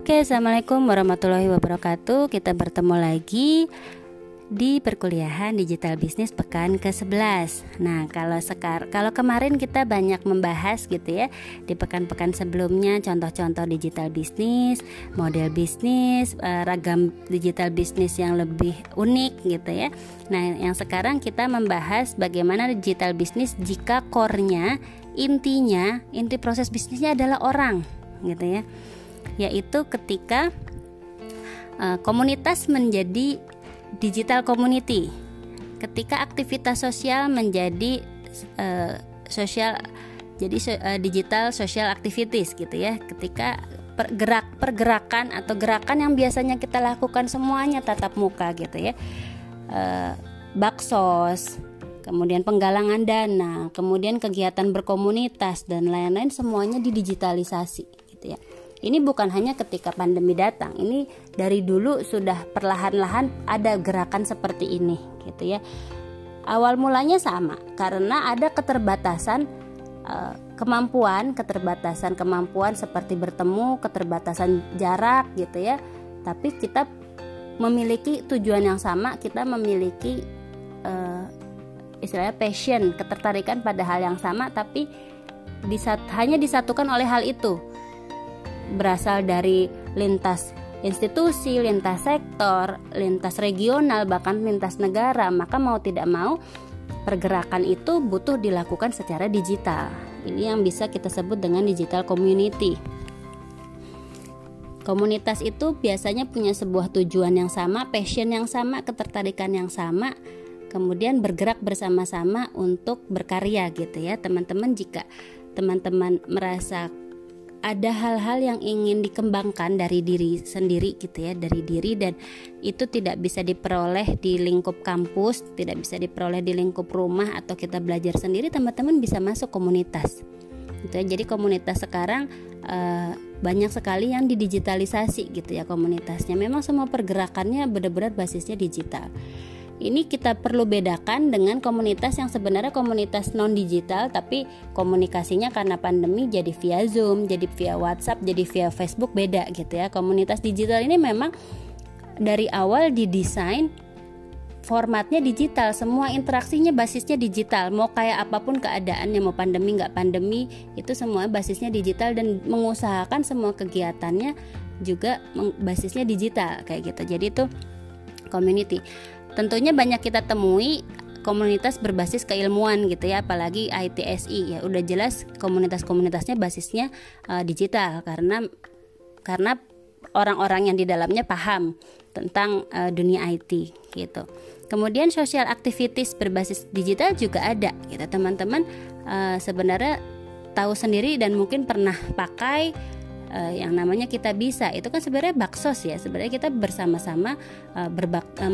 Oke, Assalamualaikum warahmatullahi wabarakatuh. Kita bertemu lagi di perkuliahan digital bisnis pekan ke-11 Nah kalau sekar kalau kemarin kita banyak membahas gitu ya Di pekan-pekan sebelumnya contoh-contoh digital bisnis Model bisnis, eh, ragam digital bisnis yang lebih unik gitu ya. Nah yang sekarang kita membahas bagaimana digital bisnis jika core-nya Intinya, inti proses bisnisnya adalah orang gitu ya yaitu ketika uh, komunitas menjadi digital community, ketika aktivitas sosial menjadi uh, sosial jadi uh, digital social activities gitu ya, ketika pergerak pergerakan atau gerakan yang biasanya kita lakukan semuanya tatap muka gitu ya, uh, baksos, kemudian penggalangan dana, kemudian kegiatan berkomunitas dan lain-lain semuanya didigitalisasi gitu ya. Ini bukan hanya ketika pandemi datang, ini dari dulu sudah perlahan-lahan ada gerakan seperti ini, gitu ya. Awal mulanya sama, karena ada keterbatasan uh, kemampuan, keterbatasan kemampuan seperti bertemu, keterbatasan jarak, gitu ya. Tapi kita memiliki tujuan yang sama, kita memiliki uh, istilahnya passion, ketertarikan pada hal yang sama, tapi disat, hanya disatukan oleh hal itu berasal dari lintas institusi, lintas sektor, lintas regional, bahkan lintas negara, maka mau tidak mau pergerakan itu butuh dilakukan secara digital. Ini yang bisa kita sebut dengan digital community. Komunitas itu biasanya punya sebuah tujuan yang sama, passion yang sama, ketertarikan yang sama, kemudian bergerak bersama-sama untuk berkarya gitu ya. Teman-teman jika teman-teman merasa ada hal-hal yang ingin dikembangkan dari diri sendiri gitu ya dari diri dan itu tidak bisa diperoleh di lingkup kampus tidak bisa diperoleh di lingkup rumah atau kita belajar sendiri teman-teman bisa masuk komunitas. Gitu ya. Jadi komunitas sekarang uh, banyak sekali yang didigitalisasi gitu ya komunitasnya. Memang semua pergerakannya benar-benar basisnya digital ini kita perlu bedakan dengan komunitas yang sebenarnya komunitas non digital tapi komunikasinya karena pandemi jadi via Zoom, jadi via WhatsApp, jadi via Facebook beda gitu ya. Komunitas digital ini memang dari awal didesain formatnya digital. Semua interaksinya basisnya digital. Mau kayak apa pun keadaannya mau pandemi nggak pandemi itu semua basisnya digital dan mengusahakan semua kegiatannya juga basisnya digital kayak gitu. Jadi itu community Tentunya banyak kita temui komunitas berbasis keilmuan gitu ya apalagi ITSI ya. Udah jelas komunitas-komunitasnya basisnya uh, digital karena karena orang-orang yang di dalamnya paham tentang uh, dunia IT gitu. Kemudian social activities berbasis digital juga ada gitu teman-teman. Uh, sebenarnya tahu sendiri dan mungkin pernah pakai uh, yang namanya kita bisa itu kan sebenarnya baksos ya sebenarnya kita bersama-sama uh, berbak uh,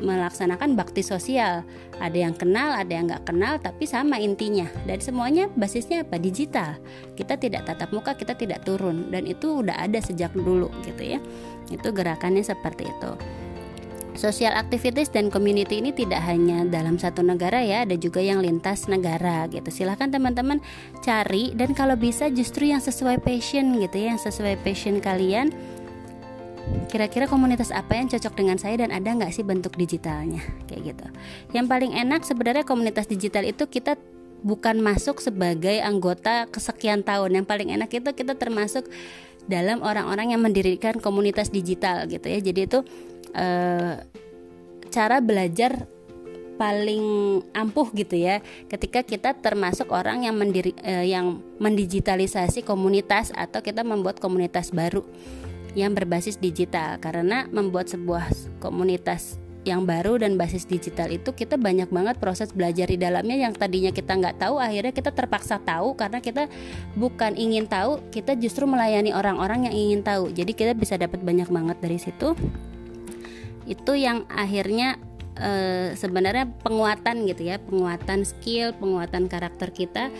melaksanakan bakti sosial. Ada yang kenal, ada yang nggak kenal, tapi sama intinya. Dan semuanya basisnya apa? Digital. Kita tidak tatap muka, kita tidak turun. Dan itu udah ada sejak dulu gitu ya. Itu gerakannya seperti itu. Social activities dan community ini tidak hanya dalam satu negara ya, ada juga yang lintas negara gitu. Silahkan teman-teman cari dan kalau bisa justru yang sesuai passion gitu ya, yang sesuai passion kalian kira-kira komunitas apa yang cocok dengan saya dan ada nggak sih bentuk digitalnya? Kayak gitu. Yang paling enak sebenarnya komunitas digital itu kita bukan masuk sebagai anggota kesekian tahun. Yang paling enak itu kita termasuk dalam orang-orang yang mendirikan komunitas digital gitu ya. Jadi itu e, cara belajar paling ampuh gitu ya. Ketika kita termasuk orang yang mendiri e, yang mendigitalisasi komunitas atau kita membuat komunitas baru yang berbasis digital. Karena membuat sebuah komunitas yang baru dan basis digital itu kita banyak banget proses belajar di dalamnya yang tadinya kita nggak tahu akhirnya kita terpaksa tahu karena kita bukan ingin tahu kita justru melayani orang-orang yang ingin tahu. Jadi kita bisa dapat banyak banget dari situ. Itu yang akhirnya e, sebenarnya penguatan gitu ya penguatan skill penguatan karakter kita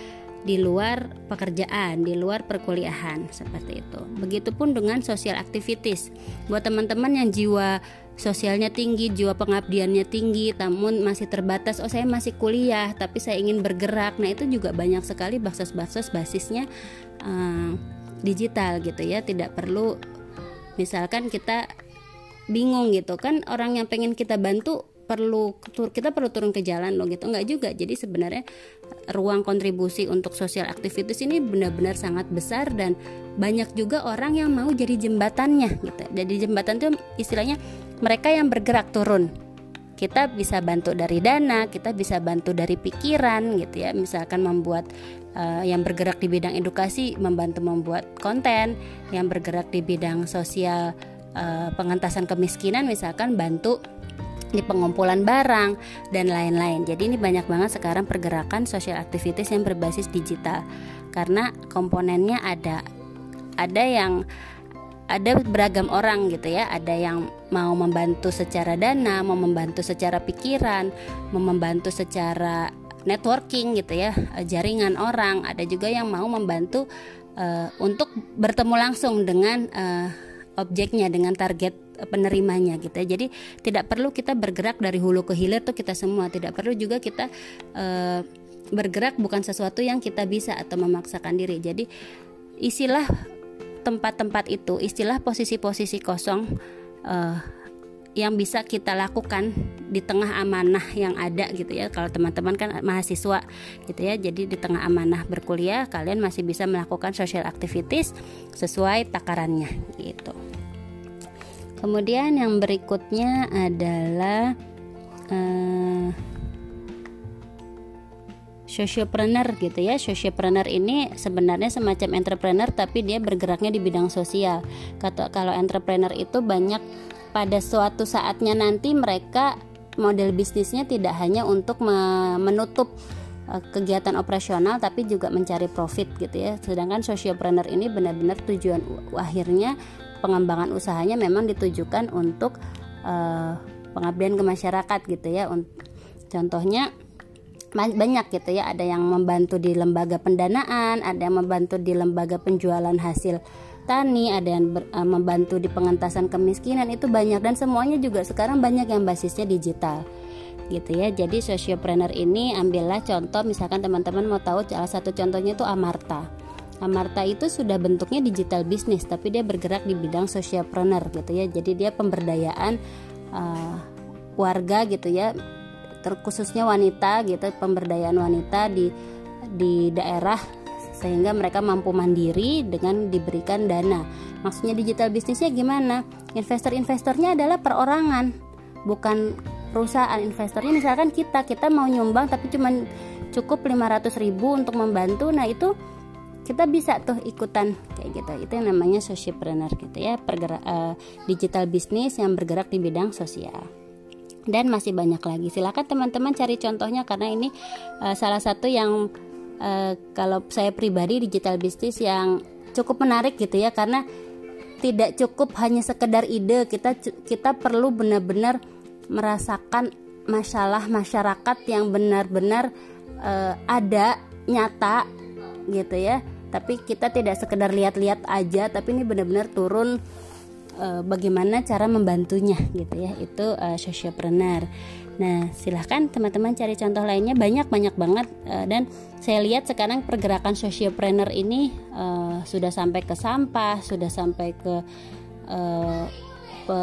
di luar pekerjaan, di luar perkuliahan seperti itu. Begitupun dengan social activities. Buat teman-teman yang jiwa sosialnya tinggi, jiwa pengabdiannya tinggi, namun masih terbatas, oh saya masih kuliah, tapi saya ingin bergerak. Nah, itu juga banyak sekali baksos-baksos basisnya uh, digital gitu ya, tidak perlu misalkan kita bingung gitu kan orang yang pengen kita bantu perlu kita perlu turun ke jalan loh gitu. Nggak juga. Jadi sebenarnya ruang kontribusi untuk sosial aktivitas ini benar-benar sangat besar dan banyak juga orang yang mau jadi jembatannya gitu. Jadi jembatan itu istilahnya mereka yang bergerak turun. Kita bisa bantu dari dana, kita bisa bantu dari pikiran gitu ya. Misalkan membuat uh, yang bergerak di bidang edukasi membantu membuat konten, yang bergerak di bidang sosial uh, pengentasan kemiskinan misalkan bantu di pengumpulan barang dan lain-lain. Jadi ini banyak banget sekarang pergerakan social activities yang berbasis digital karena komponennya ada ada yang ada beragam orang gitu ya. Ada yang mau membantu secara dana, mau membantu secara pikiran, mau membantu secara networking gitu ya, jaringan orang. Ada juga yang mau membantu uh, untuk bertemu langsung dengan uh, objeknya dengan target penerimanya gitu ya. Jadi tidak perlu kita bergerak dari hulu ke hilir tuh kita semua, tidak perlu juga kita uh, bergerak bukan sesuatu yang kita bisa atau memaksakan diri. Jadi isilah tempat-tempat itu, istilah posisi-posisi kosong uh, yang bisa kita lakukan di tengah amanah yang ada gitu ya. Kalau teman-teman kan mahasiswa gitu ya jadi di tengah amanah berkuliah kalian masih bisa melakukan social activities sesuai takarannya gitu. Kemudian yang berikutnya adalah uh, sociopreneur gitu ya. Sociopreneur ini sebenarnya semacam entrepreneur tapi dia bergeraknya di bidang sosial. Kata kalau entrepreneur itu banyak pada suatu saatnya nanti mereka model bisnisnya tidak hanya untuk menutup eh, kegiatan operasional tapi juga mencari profit gitu ya sedangkan sociopreneur ini benar-benar tujuan akhirnya pengembangan usahanya memang ditujukan untuk uh, pengabdian ke masyarakat gitu ya. Contohnya banyak gitu ya, ada yang membantu di lembaga pendanaan, ada yang membantu di lembaga penjualan hasil tani, ada yang ber, uh, membantu di pengentasan kemiskinan itu banyak dan semuanya juga sekarang banyak yang basisnya digital gitu ya. Jadi sociopreneur ini ambillah contoh misalkan teman-teman mau tahu salah satu contohnya itu Amarta. Amarta itu sudah bentuknya digital bisnis tapi dia bergerak di bidang socialpreneur gitu ya jadi dia pemberdayaan uh, warga gitu ya terkhususnya wanita gitu pemberdayaan wanita di di daerah sehingga mereka mampu mandiri dengan diberikan dana. Maksudnya digital bisnisnya gimana? Investor-investornya adalah perorangan bukan perusahaan. Investornya misalkan kita kita mau nyumbang tapi cuma cukup 500 ribu untuk membantu nah itu kita bisa tuh ikutan kayak gitu. Itu yang namanya socialpreneur gitu ya pergerak uh, digital bisnis yang bergerak di bidang sosial. Dan masih banyak lagi. Silakan teman-teman cari contohnya karena ini uh, salah satu yang uh, kalau saya pribadi digital bisnis yang cukup menarik gitu ya karena tidak cukup hanya sekedar ide kita kita perlu benar-benar merasakan masalah masyarakat yang benar-benar uh, ada nyata gitu ya. Tapi kita tidak sekedar lihat-lihat aja tapi ini benar-benar turun uh, bagaimana cara membantunya gitu ya. Itu uh, sociopreneur nah silahkan teman-teman cari contoh lainnya. Banyak banyak banget uh, dan saya lihat sekarang pergerakan sociopreneur ini uh, sudah sampai ke sampah sudah sampai ke uh, pe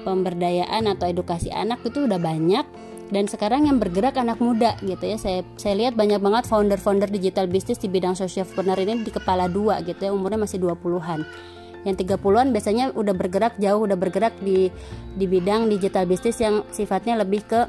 pemberdayaan atau edukasi anak itu udah banyak. Dan sekarang yang bergerak anak muda gitu ya. Saya saya lihat banyak banget founder-founder digital bisnis di bidang social entrepreneur ini di kepala dua gitu ya. Umurnya masih 20-an yang 30-an biasanya udah bergerak jauh udah bergerak di di bidang digital bisnis yang sifatnya lebih ke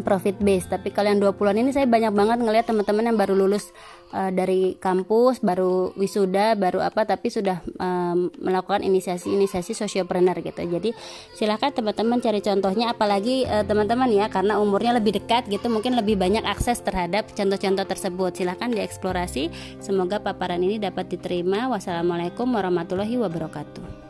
profit base. Tapi kalian 20-an ini saya banyak banget ngelihat teman-teman yang baru lulus uh, dari kampus baru wisuda baru apa tapi sudah um, melakukan inisiasi-inisiasi sociopreneur gitu. Jadi silahkan teman-teman cari contohnya apalagi uh, teman-teman ya karena umurnya lebih dekat gitu mungkin lebih banyak akses terhadap contoh-contoh tersebut. Silahkan dieksplorasi. Semoga paparan ini dapat diterima. Wassalamualaikum warahmatullahi wabarakatuh